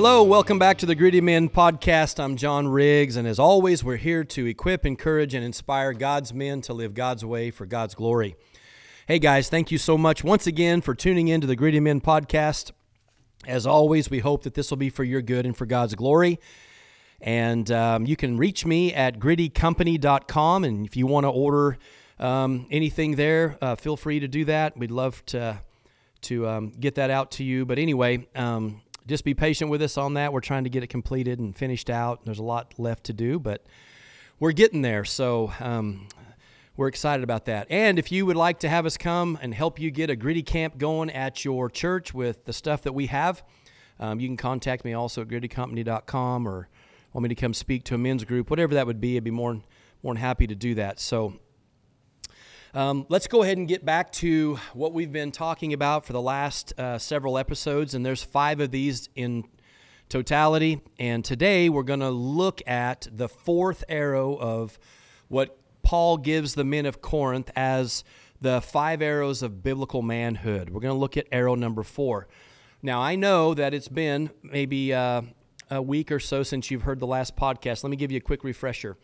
Hello, welcome back to the Gritty Men podcast. I'm John Riggs, and as always, we're here to equip, encourage, and inspire God's men to live God's way for God's glory. Hey guys, thank you so much once again for tuning in to the Gritty Men podcast. As always, we hope that this will be for your good and for God's glory. And um, you can reach me at grittycompany.com. And if you want to order um, anything there, uh, feel free to do that. We'd love to, to um, get that out to you. But anyway, um, just be patient with us on that. We're trying to get it completed and finished out. There's a lot left to do, but we're getting there. So um, we're excited about that. And if you would like to have us come and help you get a gritty camp going at your church with the stuff that we have, um, you can contact me also at grittycompany.com or want me to come speak to a men's group, whatever that would be. I'd be more, more than happy to do that. So um, let's go ahead and get back to what we've been talking about for the last uh, several episodes, and there's five of these in totality. And today we're going to look at the fourth arrow of what Paul gives the men of Corinth as the five arrows of biblical manhood. We're going to look at arrow number four. Now, I know that it's been maybe uh, a week or so since you've heard the last podcast. Let me give you a quick refresher.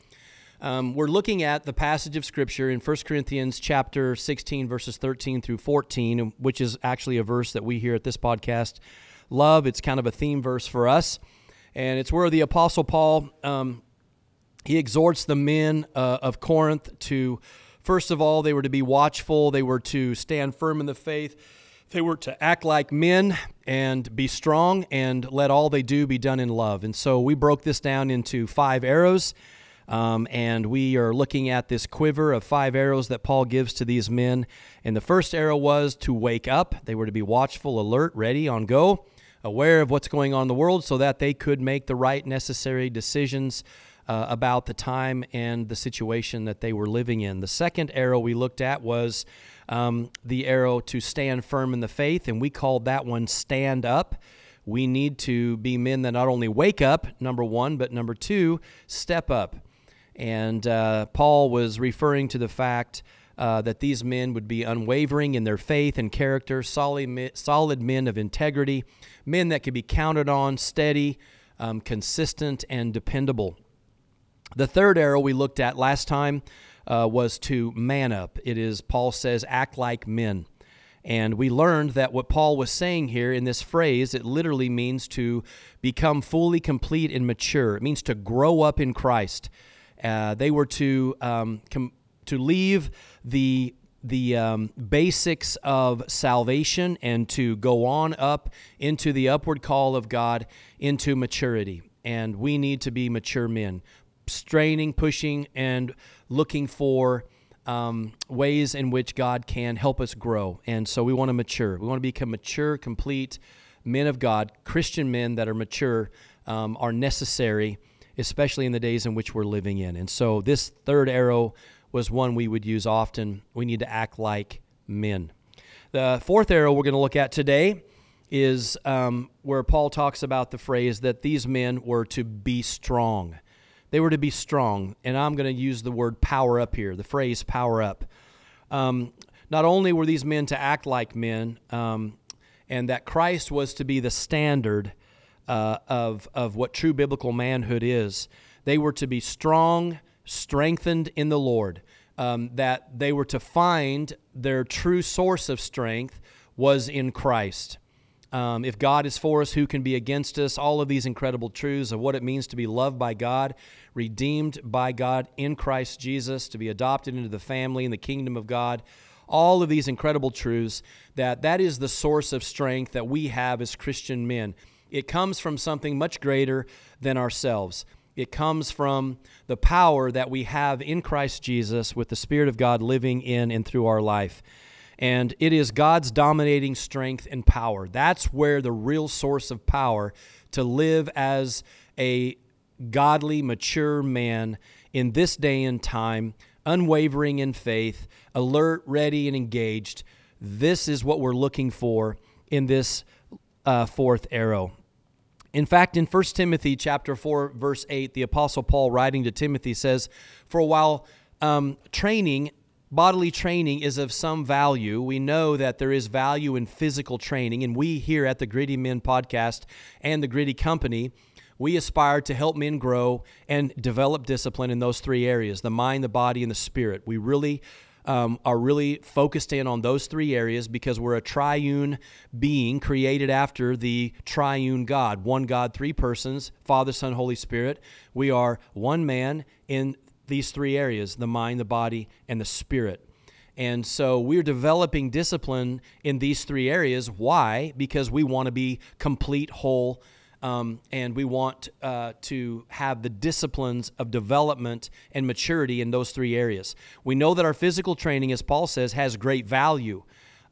Um, we're looking at the passage of Scripture in 1 Corinthians chapter 16, verses 13 through 14, which is actually a verse that we hear at this podcast love. It's kind of a theme verse for us. And it's where the Apostle Paul, um, he exhorts the men uh, of Corinth to, first of all, they were to be watchful, they were to stand firm in the faith, they were to act like men and be strong, and let all they do be done in love. And so we broke this down into five arrows. Um, and we are looking at this quiver of five arrows that Paul gives to these men. And the first arrow was to wake up. They were to be watchful, alert, ready, on go, aware of what's going on in the world so that they could make the right necessary decisions uh, about the time and the situation that they were living in. The second arrow we looked at was um, the arrow to stand firm in the faith, and we called that one stand up we need to be men that not only wake up, number one, but number two, step up. And uh, Paul was referring to the fact uh, that these men would be unwavering in their faith and character, solid, solid men of integrity, men that could be counted on, steady, um, consistent, and dependable. The third arrow we looked at last time uh, was to man up. It is, Paul says, act like men. And we learned that what Paul was saying here in this phrase, it literally means to become fully complete and mature. It means to grow up in Christ. Uh, they were to um, com- to leave the the um, basics of salvation and to go on up into the upward call of God into maturity. And we need to be mature men, straining, pushing, and looking for um, ways in which God can help us grow. And so we want to mature. We want to become mature, complete men of God, Christian men that are mature, um, are necessary especially in the days in which we're living in. And so this third arrow was one we would use often. We need to act like men. The fourth arrow we're going to look at today is um, where Paul talks about the phrase that these men were to be strong. They were to be strong. And I'm going to use the word power up here, the phrase power up. Um, not only were these men to act like men, um, and that Christ was to be the standard uh, of, of what true biblical manhood is. They were to be strong, strengthened in the Lord, um, that they were to find their true source of strength was in Christ. Um, if God is for us, who can be against us? All of these incredible truths of what it means to be loved by God, redeemed by God in Christ Jesus, to be adopted into the family and the kingdom of God. All of these incredible truths that that is the source of strength that we have as Christian men. It comes from something much greater than ourselves. It comes from the power that we have in Christ Jesus with the Spirit of God living in and through our life. And it is God's dominating strength and power. That's where the real source of power to live as a godly, mature man in this day and time, unwavering in faith, alert, ready, and engaged. This is what we're looking for in this uh, fourth arrow. In fact, in 1 Timothy chapter 4, verse 8, the Apostle Paul writing to Timothy says, For a while um, training bodily training is of some value. We know that there is value in physical training, and we here at the Gritty Men podcast and the Gritty Company, we aspire to help men grow and develop discipline in those three areas the mind, the body, and the spirit. We really um, are really focused in on those three areas because we're a triune being created after the triune God one God, three persons Father, Son, Holy Spirit. We are one man in these three areas the mind, the body, and the spirit. And so we're developing discipline in these three areas. Why? Because we want to be complete, whole, um, and we want uh, to have the disciplines of development and maturity in those three areas. We know that our physical training, as Paul says, has great value,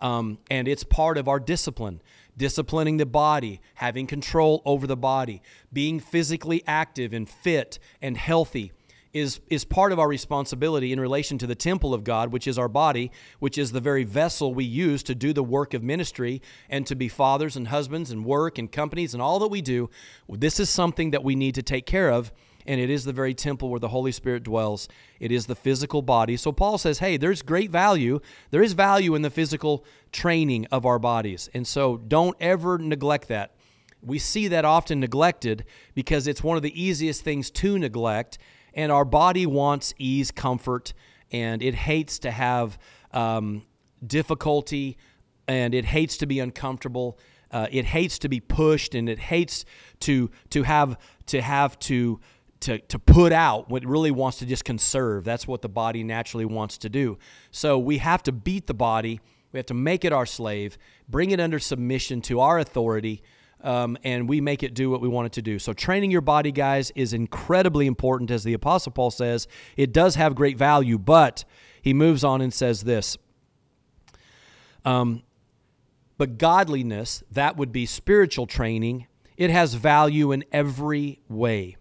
um, and it's part of our discipline. Disciplining the body, having control over the body, being physically active and fit and healthy is, is part of our responsibility in relation to the temple of God, which is our body, which is the very vessel we use to do the work of ministry and to be fathers and husbands and work and companies and all that we do. This is something that we need to take care of, and it is the very temple where the Holy Spirit dwells. It is the physical body. So Paul says, hey, there's great value. There is value in the physical training of our bodies. And so don't ever neglect that. We see that often neglected because it's one of the easiest things to neglect and our body wants ease, comfort, and it hates to have um, difficulty, and it hates to be uncomfortable. Uh, it hates to be pushed, and it hates to to have to have to to, to put out what really wants to just conserve. That's what the body naturally wants to do. So we have to beat the body. We have to make it our slave, bring it under submission to our authority, um, and we make it do what we want it to do. So, training your body, guys, is incredibly important, as the Apostle Paul says. It does have great value, but he moves on and says this. Um, but godliness, that would be spiritual training, it has value in every way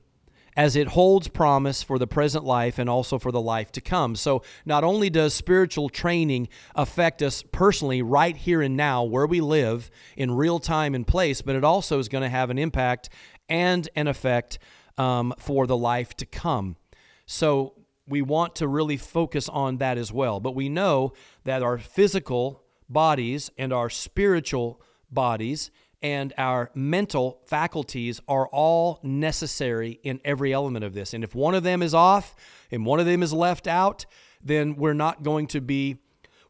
as it holds promise for the present life and also for the life to come. So, not only does spiritual training affect us personally right here and now, where we live in real time and place, but it also is going to have an impact and an effect um, for the life to come. So, we want to really focus on that as well. But we know that our physical bodies and our spiritual bodies and our mental faculties are all necessary in every element of this. And if one of them is off and one of them is left out, then we're not going to be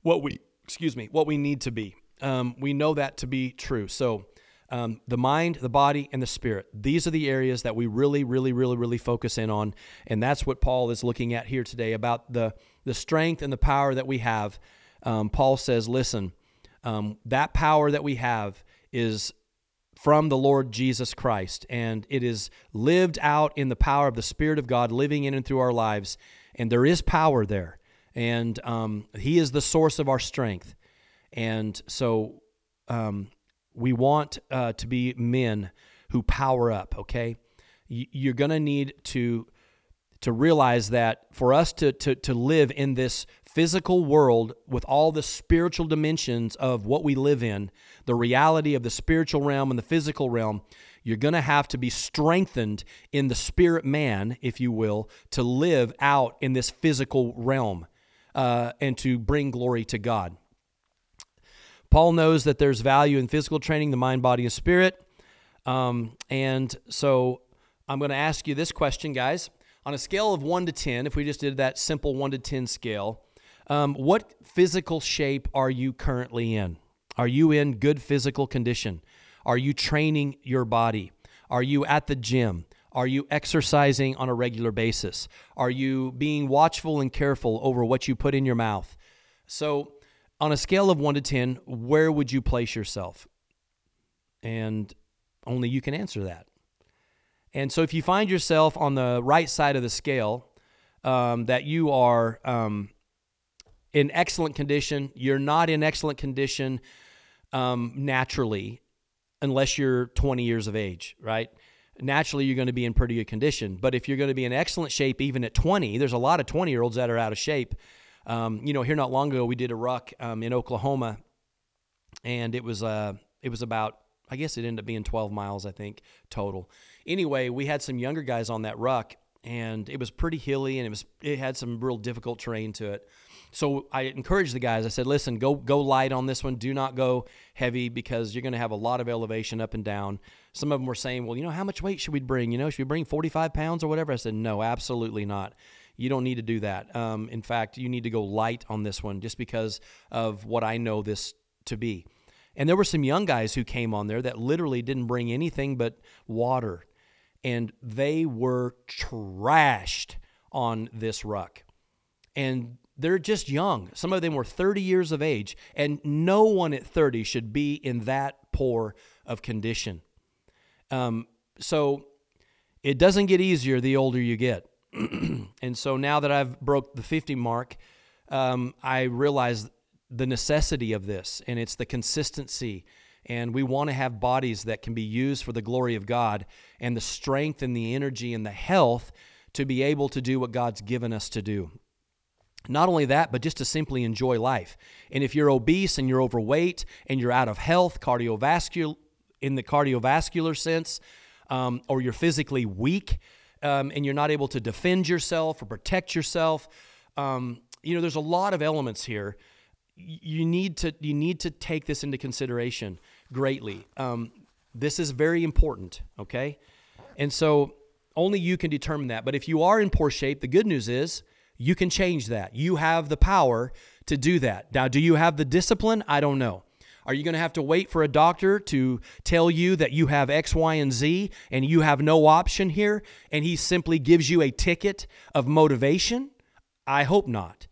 what we excuse me what we need to be. Um, we know that to be true. So. Um, the mind, the body, and the spirit. These are the areas that we really, really, really, really focus in on, and that's what Paul is looking at here today about the the strength and the power that we have. Um, Paul says, "Listen, um, that power that we have is from the Lord Jesus Christ. And it is lived out in the power of the Spirit of God living in and through our lives. And there is power there. And um, He is the source of our strength. And so um, we want uh, to be men who power up, okay? You're going to need to to realize that for us to, to, to live in this physical world with all the spiritual dimensions of what we live in, the reality of the spiritual realm and the physical realm, you're going to have to be strengthened in the spirit man, if you will, to live out in this physical realm uh, and to bring glory to God. Paul knows that there's value in physical training, the mind, body, and spirit. Um, and so I'm going to ask you this question, guys. On a scale of 1 to 10, if we just did that simple 1 to 10 scale, um, what physical shape are you currently in? Are you in good physical condition? Are you training your body? Are you at the gym? Are you exercising on a regular basis? Are you being watchful and careful over what you put in your mouth? So, on a scale of 1 to 10, where would you place yourself? And only you can answer that. And so, if you find yourself on the right side of the scale, um, that you are um, in excellent condition. You're not in excellent condition um, naturally unless you're 20 years of age, right? Naturally, you're going to be in pretty good condition. But if you're going to be in excellent shape even at 20, there's a lot of 20 year olds that are out of shape. Um, you know, here not long ago, we did a ruck um, in Oklahoma, and it was uh, it was about I guess it ended up being 12 miles, I think, total. Anyway, we had some younger guys on that ruck, and it was pretty hilly and it was it had some real difficult terrain to it. So I encouraged the guys. I said, "Listen, go go light on this one. Do not go heavy because you're going to have a lot of elevation up and down." Some of them were saying, "Well, you know, how much weight should we bring? You know, should we bring 45 pounds or whatever?" I said, "No, absolutely not. You don't need to do that. Um, in fact, you need to go light on this one just because of what I know this to be." And there were some young guys who came on there that literally didn't bring anything but water, and they were trashed on this ruck. And they're just young. Some of them were 30 years of age, and no one at 30 should be in that poor of condition. Um, so it doesn't get easier the older you get. and so now that I've broke the 50 mark, um, I realize the necessity of this, and it's the consistency. And we want to have bodies that can be used for the glory of God and the strength and the energy and the health to be able to do what God's given us to do. Not only that, but just to simply enjoy life. And if you're obese and you're overweight and you're out of health, cardiovascular, in the cardiovascular sense, um, or you're physically weak um, and you're not able to defend yourself or protect yourself, um, you know, there's a lot of elements here. You need to you need to take this into consideration greatly. Um, this is very important, okay? And so only you can determine that. But if you are in poor shape, the good news is you can change that. You have the power to do that. Now, do you have the discipline? I don't know. Are you going to have to wait for a doctor to tell you that you have X, Y, and Z and you have no option here and he simply gives you a ticket of motivation? I hope not.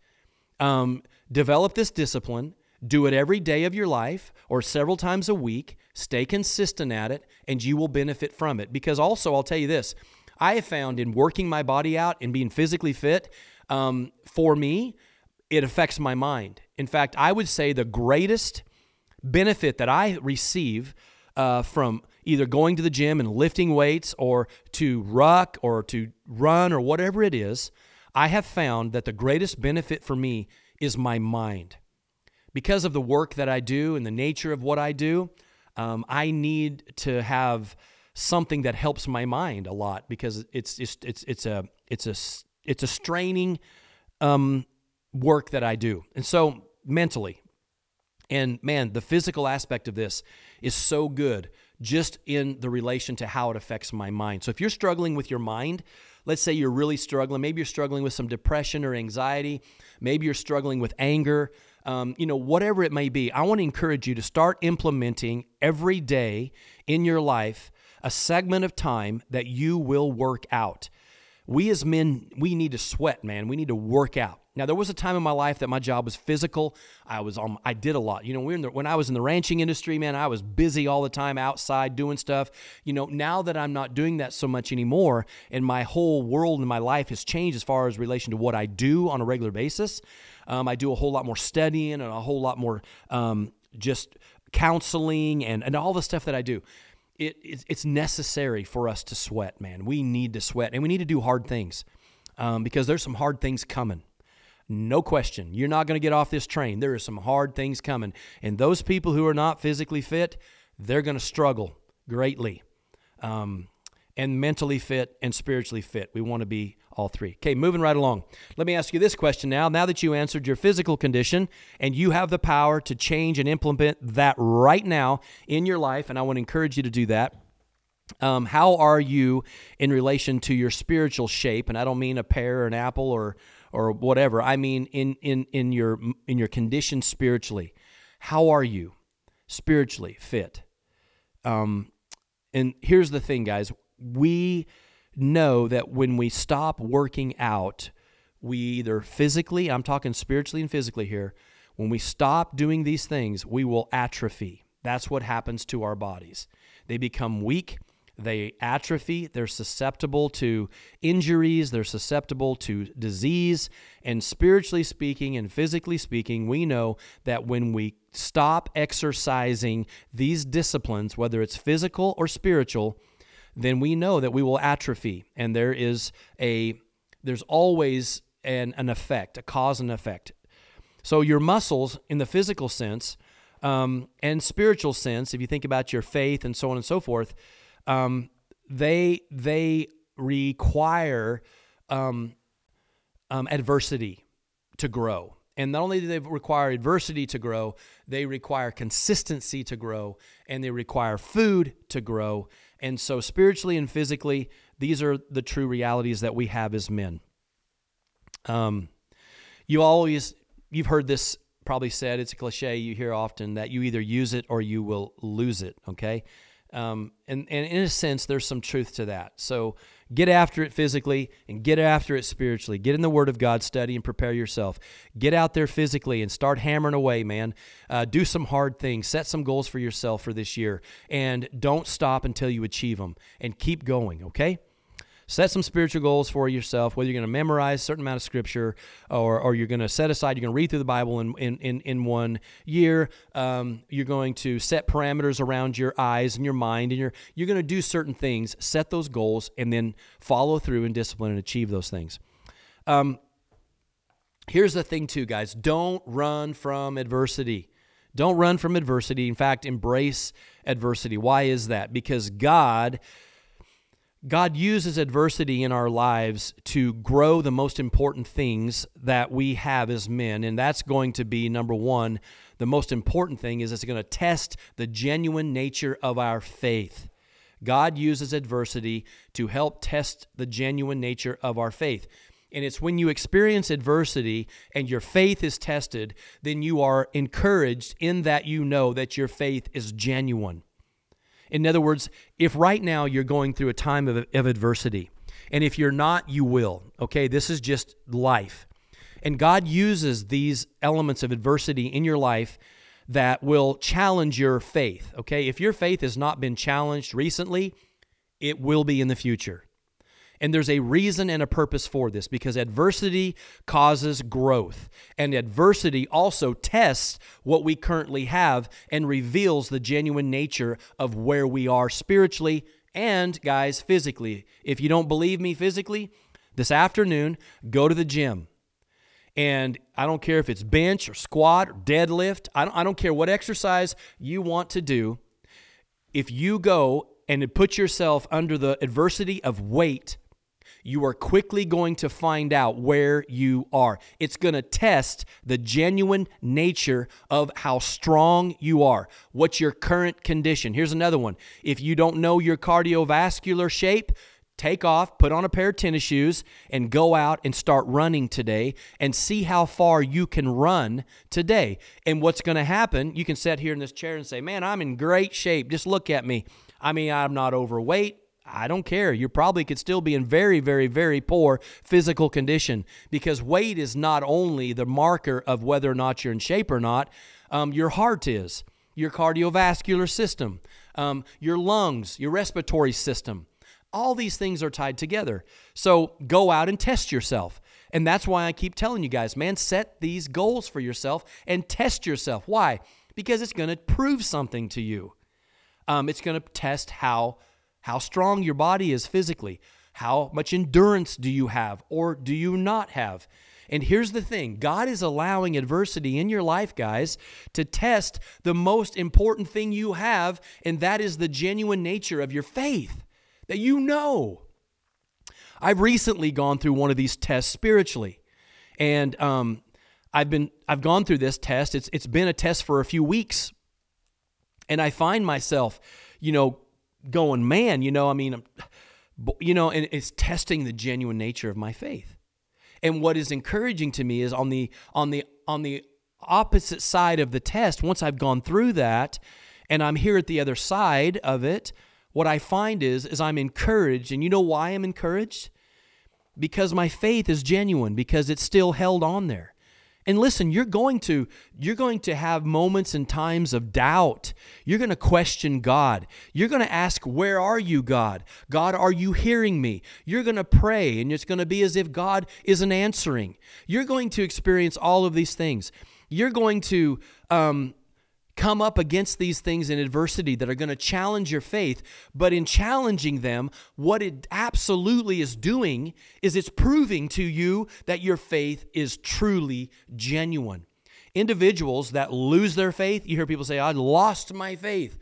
Um, develop this discipline, do it every day of your life or several times a week, stay consistent at it, and you will benefit from it. Because also, I'll tell you this I have found in working my body out and being physically fit um, for me, it affects my mind. In fact, I would say the greatest benefit that I receive uh, from either going to the gym and lifting weights or to ruck or to run or whatever it is, I have found that the greatest benefit for me is my mind. Because of the work that I do and the nature of what I do, um, I need to have something that helps my mind a lot because it's just it's it's a it's a it's a straining um, work that I do. And so mentally, and man, the physical aspect of this is so good just in the relation to how it affects my mind. So if you're struggling with your mind, let's say you're really struggling, maybe you're struggling with some depression or anxiety, maybe you're struggling with anger, um, you know, whatever it may be, I want to encourage you to start implementing every day in your life a segment of time that you will work out we as men, we need to sweat, man. We need to work out. Now, there was a time in my life that my job was physical. I was um, I did a lot. You know, we the, when I was in the ranching industry, man, I was busy all the time outside doing stuff. You know, now that I'm not doing that so much anymore, and my whole world and my life has changed as far as relation to what I do on a regular basis. Um, I do a whole lot more studying and a whole lot more um, just counseling and, and all the stuff that I do it, it's necessary for us to sweat, man. We need to sweat and we need to do hard things um, because there's some hard things coming. No question. You're not going to get off this train. There are some hard things coming. And those people who are not physically fit, they're going to struggle greatly. Um, and mentally fit and spiritually fit. We want to be all three. Okay, moving right along. Let me ask you this question now. Now that you answered your physical condition and you have the power to change and implement that right now in your life, and I want to encourage you to do that. Um, how are you in relation to your spiritual shape? And I don't mean a pear or an apple or or whatever. I mean in in in your in your condition spiritually. How are you spiritually fit? Um, and here's the thing, guys we know that when we stop working out, we either physically, I'm talking spiritually and physically here, when we stop doing these things, we will atrophy. That's what happens to our bodies. They become weak, they atrophy, they're susceptible to injuries, they're susceptible to disease. And spiritually speaking and physically speaking, we know that when we stop exercising these disciplines, whether it's physical or spiritual, then we know that we will atrophy and there is a there's always an, an effect a cause and effect so your muscles in the physical sense um, and spiritual sense if you think about your faith and so on and so forth um, they they require um, um, adversity to grow. And not only do they require adversity to grow, they require consistency to grow, and they require food to grow. And so, spiritually and physically, these are the true realities that we have as men. Um, you always, you've heard this probably said, it's a cliche you hear often that you either use it or you will lose it, okay? Um, and, and in a sense, there's some truth to that. So get after it physically and get after it spiritually. Get in the Word of God, study, and prepare yourself. Get out there physically and start hammering away, man. Uh, do some hard things. Set some goals for yourself for this year. And don't stop until you achieve them. And keep going, okay? Set some spiritual goals for yourself, whether you're going to memorize a certain amount of scripture or, or you're going to set aside, you're going to read through the Bible in, in, in, in one year. Um, you're going to set parameters around your eyes and your mind, and you're, you're going to do certain things, set those goals, and then follow through and discipline and achieve those things. Um, here's the thing, too, guys don't run from adversity. Don't run from adversity. In fact, embrace adversity. Why is that? Because God God uses adversity in our lives to grow the most important things that we have as men. And that's going to be number one, the most important thing is it's going to test the genuine nature of our faith. God uses adversity to help test the genuine nature of our faith. And it's when you experience adversity and your faith is tested, then you are encouraged in that you know that your faith is genuine. In other words, if right now you're going through a time of, of adversity, and if you're not, you will. Okay, this is just life. And God uses these elements of adversity in your life that will challenge your faith. Okay, if your faith has not been challenged recently, it will be in the future. And there's a reason and a purpose for this because adversity causes growth. And adversity also tests what we currently have and reveals the genuine nature of where we are spiritually and, guys, physically. If you don't believe me physically, this afternoon, go to the gym. And I don't care if it's bench or squat or deadlift, I don't, I don't care what exercise you want to do. If you go and put yourself under the adversity of weight, you are quickly going to find out where you are. It's going to test the genuine nature of how strong you are. What's your current condition? Here's another one. If you don't know your cardiovascular shape, take off, put on a pair of tennis shoes, and go out and start running today and see how far you can run today. And what's going to happen, you can sit here in this chair and say, Man, I'm in great shape. Just look at me. I mean, I'm not overweight. I don't care. You probably could still be in very, very, very poor physical condition because weight is not only the marker of whether or not you're in shape or not, um, your heart is, your cardiovascular system, um, your lungs, your respiratory system. All these things are tied together. So go out and test yourself. And that's why I keep telling you guys, man, set these goals for yourself and test yourself. Why? Because it's going to prove something to you. Um, it's going to test how how strong your body is physically. How much endurance do you have or do you not have? And here's the thing God is allowing adversity in your life, guys, to test the most important thing you have, and that is the genuine nature of your faith that you know. I've recently gone through one of these tests spiritually, and um, I've been I've gone through this test. It's it's been a test for a few weeks, and I find myself, you know, going, man, you know, I mean, you know, and it's testing the genuine nature of my faith. And what is encouraging to me is on the on the on the opposite side of the test, once I've gone through that and I'm here at the other side of it, what I find is is I'm encouraged. And you know why I'm encouraged? Because my faith is genuine, because it's still held on there. And listen, you're going to you're going to have moments and times of doubt. You're going to question God. You're going to ask, "Where are you, God? God, are you hearing me?" You're going to pray and it's going to be as if God isn't answering. You're going to experience all of these things. You're going to um, come up against these things in adversity that are going to challenge your faith. But in challenging them, what it absolutely is doing is it's proving to you that your faith is truly genuine. Individuals that lose their faith, you hear people say, I lost my faith.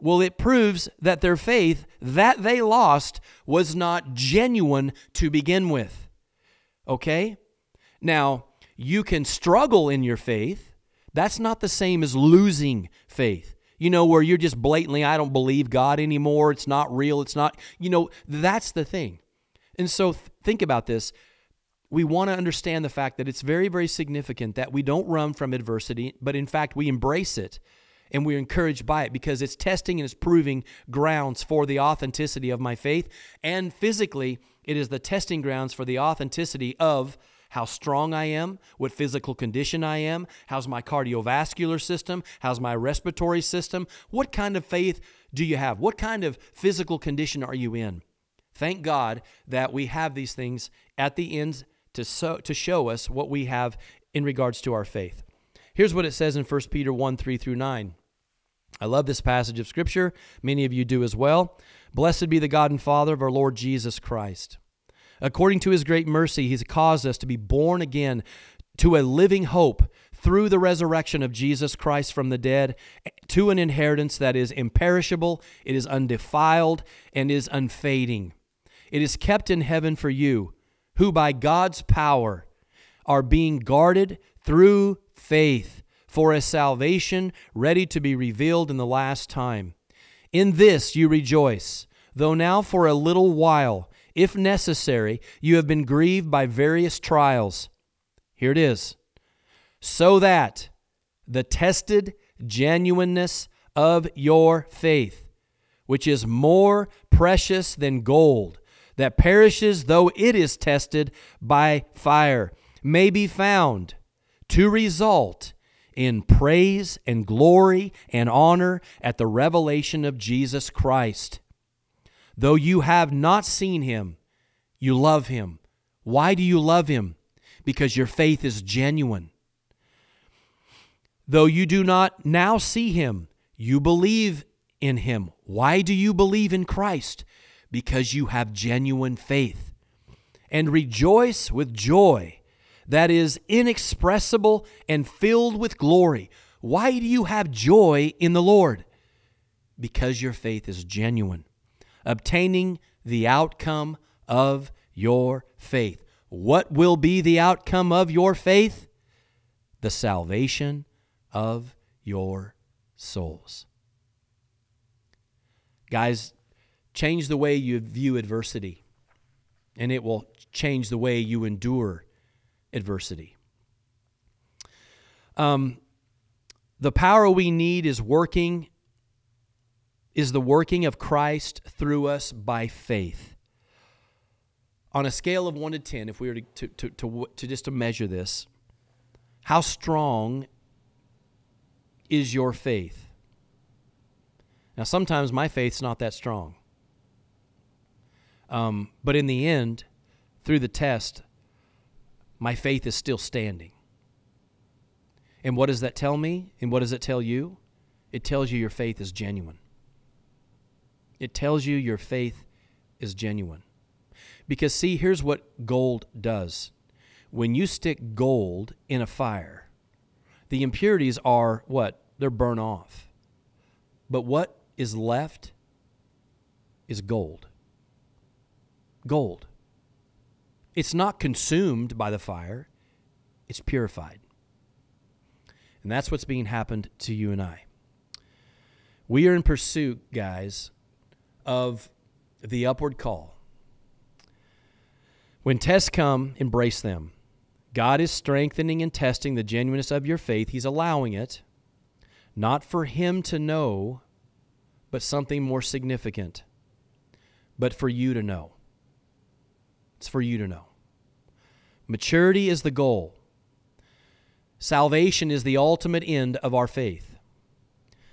Well, it proves that their faith that they lost was not genuine to begin with. Okay? Now, you can struggle in your faith. That's not the same as losing faith. You know, where you're just blatantly, I don't believe God anymore. It's not real. It's not, you know, that's the thing. And so th- think about this. We want to understand the fact that it's very, very significant that we don't run from adversity, but in fact, we embrace it and we're encouraged by it because it's testing and it's proving grounds for the authenticity of my faith. And physically, it is the testing grounds for the authenticity of how strong I am, what physical condition I am, how's my cardiovascular system, how's my respiratory system, what kind of faith do you have? What kind of physical condition are you in? Thank God that we have these things at the ends to, so, to show us what we have in regards to our faith. Here's what it says in 1 Peter 1 3 through 9. I love this passage of Scripture. Many of you do as well. Blessed be the God and Father of our Lord Jesus Christ. According to his great mercy, he's caused us to be born again to a living hope through the resurrection of Jesus Christ from the dead to an inheritance that is imperishable, it is undefiled, and is unfading. It is kept in heaven for you, who by God's power are being guarded through faith for a salvation ready to be revealed in the last time. In this you rejoice, though now for a little while, if necessary, you have been grieved by various trials. Here it is. So that the tested genuineness of your faith, which is more precious than gold, that perishes though it is tested by fire, may be found to result in praise and glory and honor at the revelation of Jesus Christ. Though you have not seen him, you love him. Why do you love him? Because your faith is genuine. Though you do not now see him, you believe in him. Why do you believe in Christ? Because you have genuine faith. And rejoice with joy that is inexpressible and filled with glory. Why do you have joy in the Lord? Because your faith is genuine, obtaining the outcome of your faith. What will be the outcome of your faith? The salvation of your souls. Guys, change the way you view adversity, and it will change the way you endure adversity. Um, the power we need is working is the working of Christ through us by faith. On a scale of 1 to 10, if we were to, to, to, to, just to measure this, how strong is your faith? Now, sometimes my faith's not that strong. Um, but in the end, through the test, my faith is still standing. And what does that tell me? And what does it tell you? It tells you your faith is genuine. It tells you your faith is genuine. Because, see, here's what gold does when you stick gold in a fire, the impurities are what? They're burnt off. But what is left is gold. Gold. It's not consumed by the fire, it's purified. And that's what's being happened to you and I. We are in pursuit, guys, of the upward call. When tests come, embrace them. God is strengthening and testing the genuineness of your faith. He's allowing it, not for Him to know, but something more significant, but for you to know. It's for you to know. Maturity is the goal. Salvation is the ultimate end of our faith.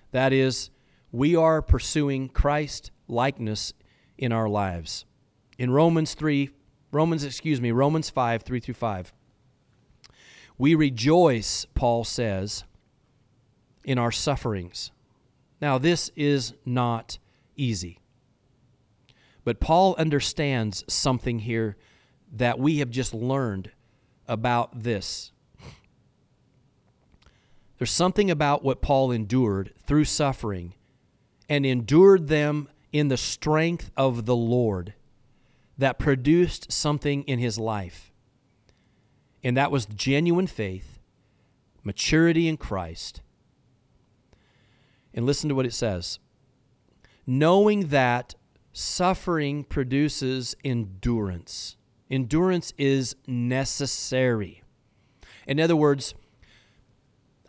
That is, we are pursuing Christ likeness in our lives. In Romans 3, Romans, excuse me, Romans 5, 3 through 5. We rejoice, Paul says, in our sufferings. Now, this is not easy. But Paul understands something here that we have just learned about this. There's something about what Paul endured through suffering and endured them in the strength of the Lord that produced something in his life. And that was genuine faith, maturity in Christ. And listen to what it says knowing that suffering produces endurance. Endurance is necessary. In other words,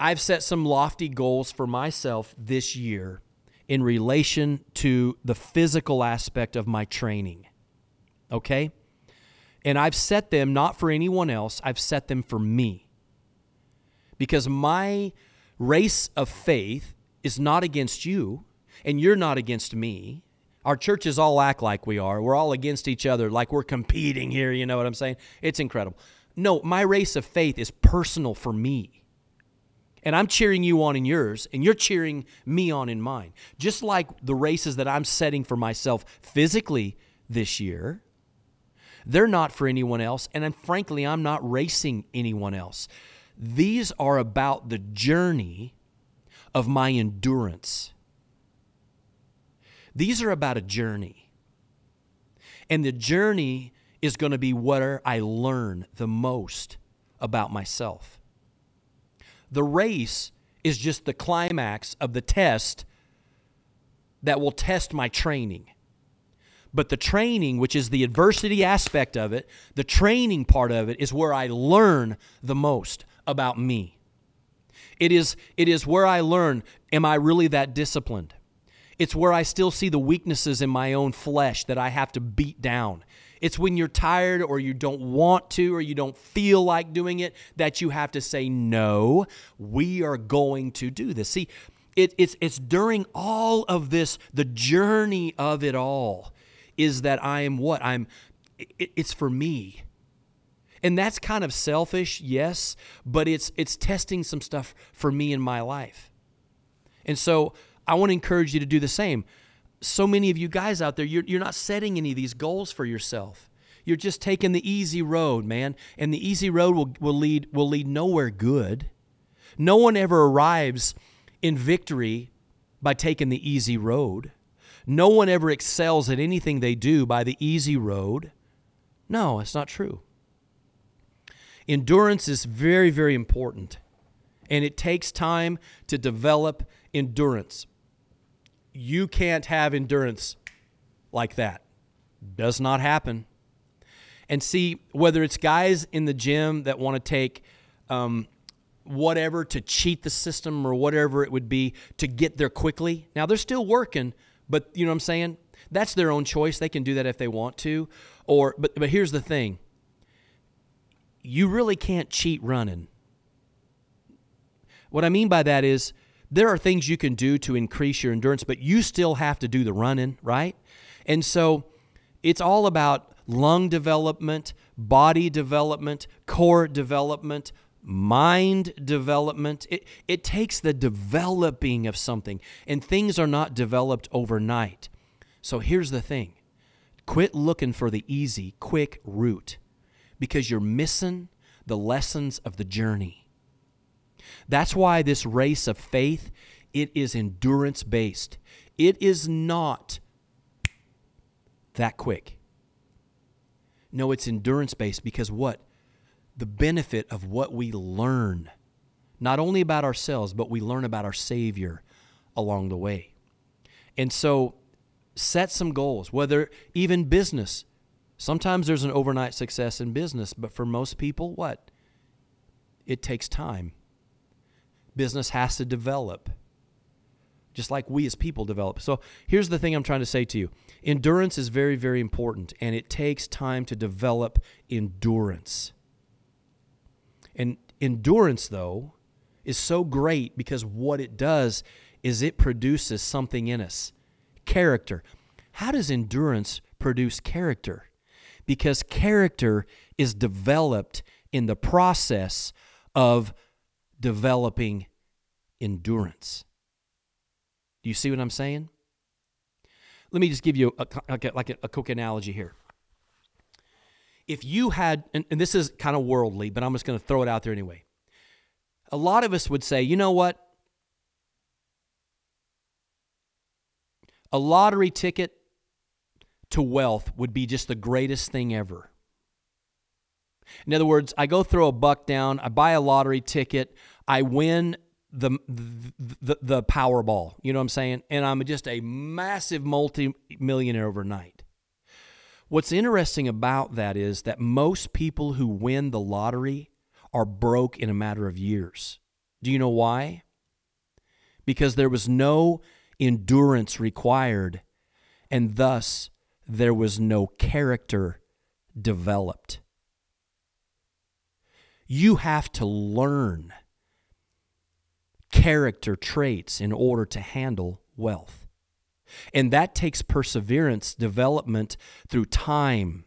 I've set some lofty goals for myself this year in relation to the physical aspect of my training. Okay? And I've set them not for anyone else, I've set them for me. Because my race of faith is not against you, and you're not against me. Our churches all act like we are. We're all against each other, like we're competing here. You know what I'm saying? It's incredible. No, my race of faith is personal for me. And I'm cheering you on in yours, and you're cheering me on in mine. Just like the races that I'm setting for myself physically this year, they're not for anyone else. And I'm, frankly, I'm not racing anyone else. These are about the journey of my endurance. These are about a journey. And the journey is going to be where I learn the most about myself. The race is just the climax of the test that will test my training. But the training, which is the adversity aspect of it, the training part of it is where I learn the most about me. It is, it is where I learn am I really that disciplined? It's where I still see the weaknesses in my own flesh that I have to beat down. It's when you're tired or you don't want to or you don't feel like doing it that you have to say, No, we are going to do this. See, it, it's, it's during all of this, the journey of it all, is that I am what? I'm, it, it's for me. And that's kind of selfish, yes, but it's it's testing some stuff for me in my life. And so I want to encourage you to do the same so many of you guys out there, you're, you're not setting any of these goals for yourself. You're just taking the easy road, man. And the easy road will, will, lead, will lead nowhere good. No one ever arrives in victory by taking the easy road. No one ever excels at anything they do by the easy road. No, it's not true. Endurance is very, very important, and it takes time to develop endurance you can't have endurance like that. Does not happen. And see, whether it's guys in the gym that want to take um, whatever to cheat the system or whatever it would be to get there quickly. Now, they're still working, but you know what I'm saying? That's their own choice. They can do that if they want to. Or, but, but here's the thing you really can't cheat running. What I mean by that is, there are things you can do to increase your endurance, but you still have to do the running, right? And so it's all about lung development, body development, core development, mind development. It, it takes the developing of something, and things are not developed overnight. So here's the thing quit looking for the easy, quick route because you're missing the lessons of the journey. That's why this race of faith, it is endurance based. It is not that quick. No, it's endurance based because what? The benefit of what we learn, not only about ourselves, but we learn about our Savior along the way. And so set some goals, whether even business. Sometimes there's an overnight success in business, but for most people, what? It takes time business has to develop, just like we as people develop. So here's the thing I'm trying to say to you endurance is very, very important, and it takes time to develop endurance. And endurance, though, is so great because what it does is it produces something in us character. How does endurance produce character? Because character is developed in the process of developing endurance. Do you see what I'm saying? Let me just give you a, like a, a, quick analogy here. If you had, and, and this is kind of worldly, but I'm just going to throw it out there anyway. A lot of us would say, you know what? A lottery ticket to wealth would be just the greatest thing ever. In other words, I go throw a buck down, I buy a lottery ticket, I win the the, the Powerball. You know what I'm saying? And I'm just a massive multi-millionaire overnight. What's interesting about that is that most people who win the lottery are broke in a matter of years. Do you know why? Because there was no endurance required, and thus there was no character developed. You have to learn character traits in order to handle wealth. And that takes perseverance, development through time.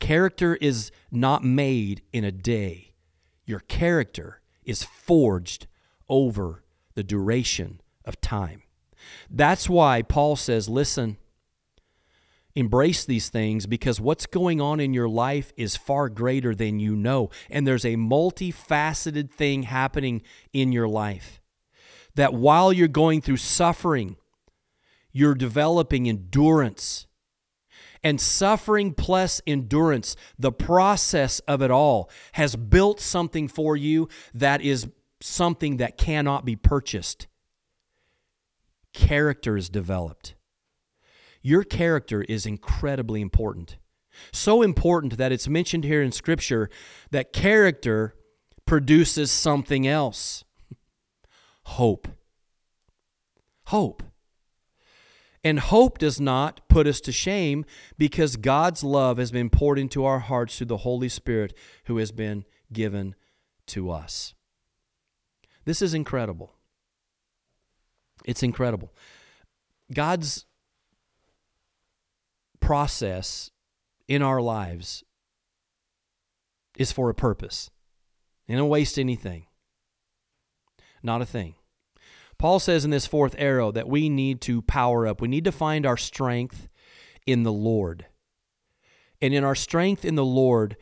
Character is not made in a day. Your character is forged over the duration of time. That's why Paul says, listen, embrace these things because what's going on in your life is far greater than you know. And there's a multifaceted thing happening in your life. That while you're going through suffering, you're developing endurance. And suffering plus endurance, the process of it all, has built something for you that is something that cannot be purchased. Character is developed. Your character is incredibly important. So important that it's mentioned here in Scripture that character produces something else hope. Hope. And hope does not put us to shame because God's love has been poured into our hearts through the Holy Spirit who has been given to us. This is incredible. It's incredible. God's process in our lives is for a purpose. They don't waste anything. Not a thing. Paul says in this fourth arrow that we need to power up. We need to find our strength in the Lord. And in our strength in the Lord,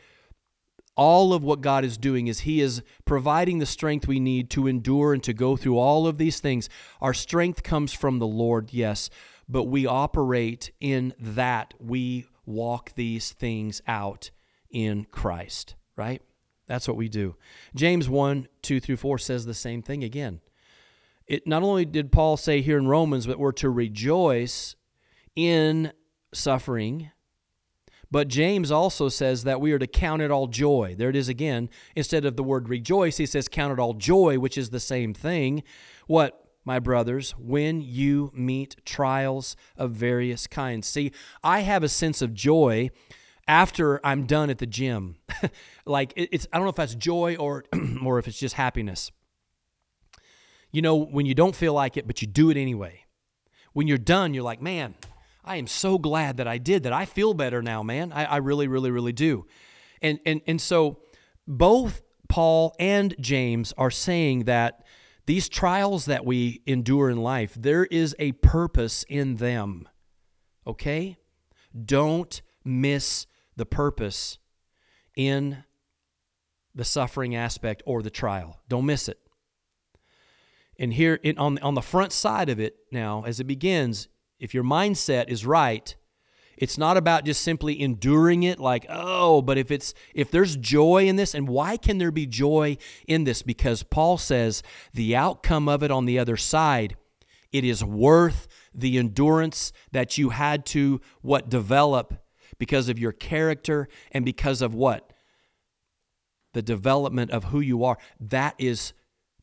all of what God is doing is He is providing the strength we need to endure and to go through all of these things. Our strength comes from the Lord, yes, but we operate in that. We walk these things out in Christ, right? That's what we do. James 1 2 through 4 says the same thing again. It not only did Paul say here in Romans, but we're to rejoice in suffering. But James also says that we are to count it all joy. There it is again. Instead of the word rejoice, he says count it all joy, which is the same thing. What? My brothers, when you meet trials of various kinds. See, I have a sense of joy after I'm done at the gym. like it's I don't know if that's joy or or if it's just happiness. You know, when you don't feel like it but you do it anyway. When you're done, you're like, "Man, I am so glad that I did that. I feel better now, man. I, I really, really, really do." And and and so both Paul and James are saying that these trials that we endure in life, there is a purpose in them. Okay? Don't miss the purpose in the suffering aspect or the trial. Don't miss it. And here in, on, on the front side of it now, as it begins, if your mindset is right, it's not about just simply enduring it like, oh, but if it's if there's joy in this, and why can there be joy in this? Because Paul says the outcome of it on the other side, it is worth the endurance that you had to what develop because of your character and because of what? The development of who you are. That is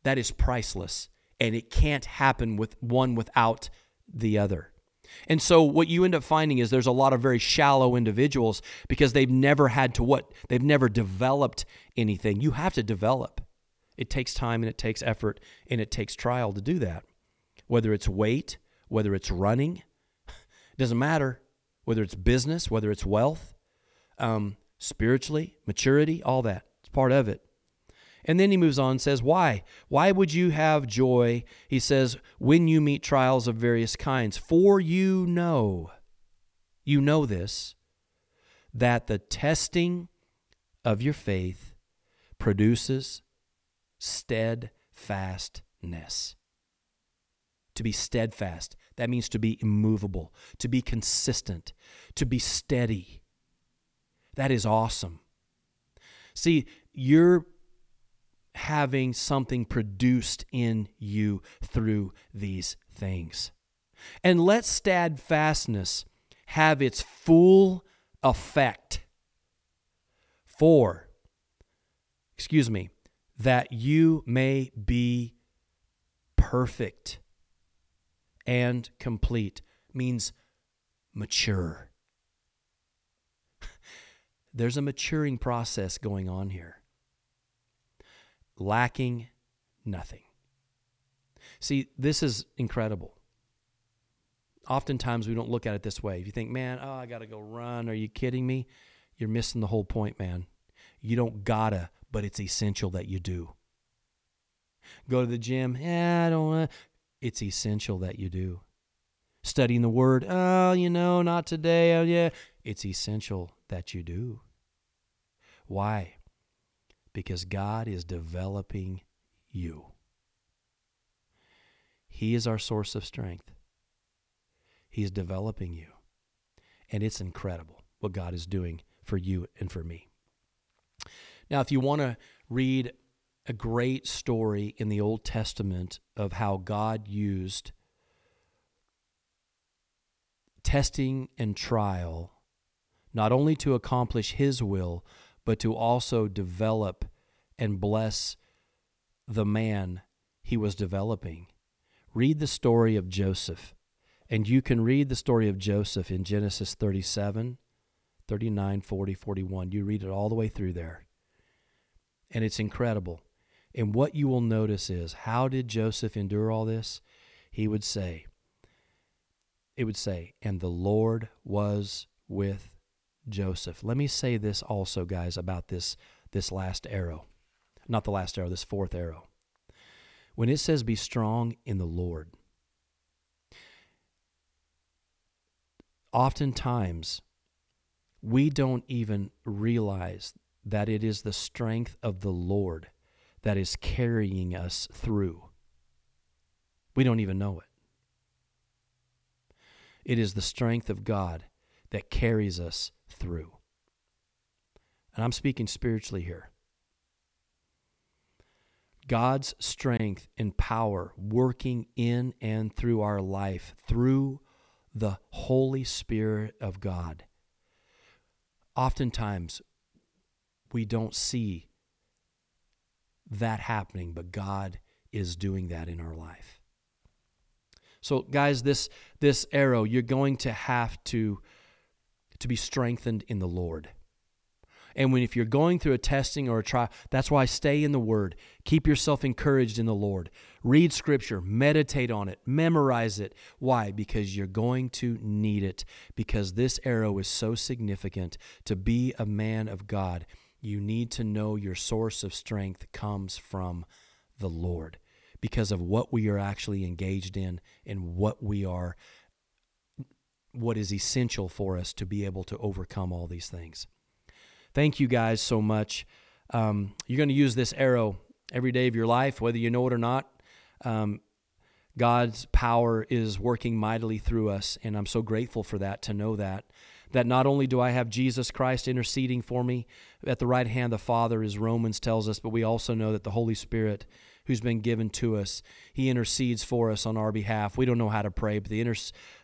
that is priceless. And it can't happen with one without the other. And so what you end up finding is there's a lot of very shallow individuals because they've never had to what? They've never developed anything. You have to develop. It takes time and it takes effort and it takes trial to do that. Whether it's weight, whether it's running, it doesn't matter. Whether it's business, whether it's wealth, um, spiritually, maturity, all that. It's part of it. And then he moves on and says, Why? Why would you have joy? He says, When you meet trials of various kinds. For you know, you know this, that the testing of your faith produces steadfastness. To be steadfast, that means to be immovable, to be consistent, to be steady. That is awesome. See, you're having something produced in you through these things. And let steadfastness have its full effect. For, excuse me, that you may be perfect and complete means mature. There's a maturing process going on here, lacking nothing. See, this is incredible. Oftentimes we don't look at it this way. If you think, man, oh, I got to go run, are you kidding me? You're missing the whole point, man. You don't gotta, but it's essential that you do. Go to the gym, yeah, I don't want. It's essential that you do. Studying the Word, oh, you know, not today. Oh, yeah, it's essential that you do. Why? Because God is developing you. He is our source of strength. He's developing you. And it's incredible what God is doing for you and for me. Now, if you want to read a great story in the Old Testament of how God used testing and trial not only to accomplish His will, but to also develop and bless the man he was developing. Read the story of Joseph. And you can read the story of Joseph in Genesis 37, 39, 40, 41. You read it all the way through there. And it's incredible. And what you will notice is how did Joseph endure all this? He would say, it would say, and the Lord was with Joseph. Let me say this also, guys, about this, this last arrow. Not the last arrow, this fourth arrow. When it says be strong in the Lord, oftentimes we don't even realize that it is the strength of the Lord that is carrying us through. We don't even know it. It is the strength of God that carries us through. And I'm speaking spiritually here. God's strength and power working in and through our life through the Holy Spirit of God. Oftentimes, we don't see that happening, but God is doing that in our life. So, guys, this this arrow, you're going to have to to be strengthened in the Lord. And when if you're going through a testing or a trial, that's why stay in the word. Keep yourself encouraged in the Lord. Read scripture, meditate on it, memorize it. Why? Because you're going to need it. Because this arrow is so significant to be a man of God you need to know your source of strength comes from the Lord because of what we are actually engaged in and what we are what is essential for us to be able to overcome all these things. Thank you guys so much. Um, you're going to use this arrow every day of your life, whether you know it or not. Um, God's power is working mightily through us, and I'm so grateful for that to know that that not only do I have Jesus Christ interceding for me at the right hand of the Father, as Romans tells us, but we also know that the Holy Spirit, who's been given to us, He intercedes for us on our behalf. We don't know how to pray, but the, inter-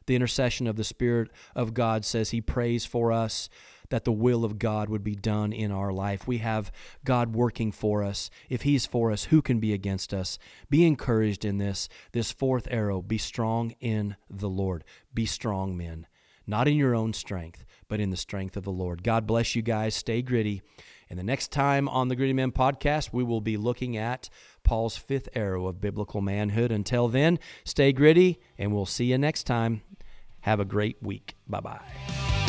the intercession of the Spirit of God says He prays for us that the will of God would be done in our life. We have God working for us. If He's for us, who can be against us? Be encouraged in this. This fourth arrow be strong in the Lord. Be strong, men not in your own strength, but in the strength of the Lord. God bless you guys. Stay gritty. And the next time on the Gritty Men podcast, we will be looking at Paul's fifth arrow of biblical manhood. Until then, stay gritty, and we'll see you next time. Have a great week. Bye bye.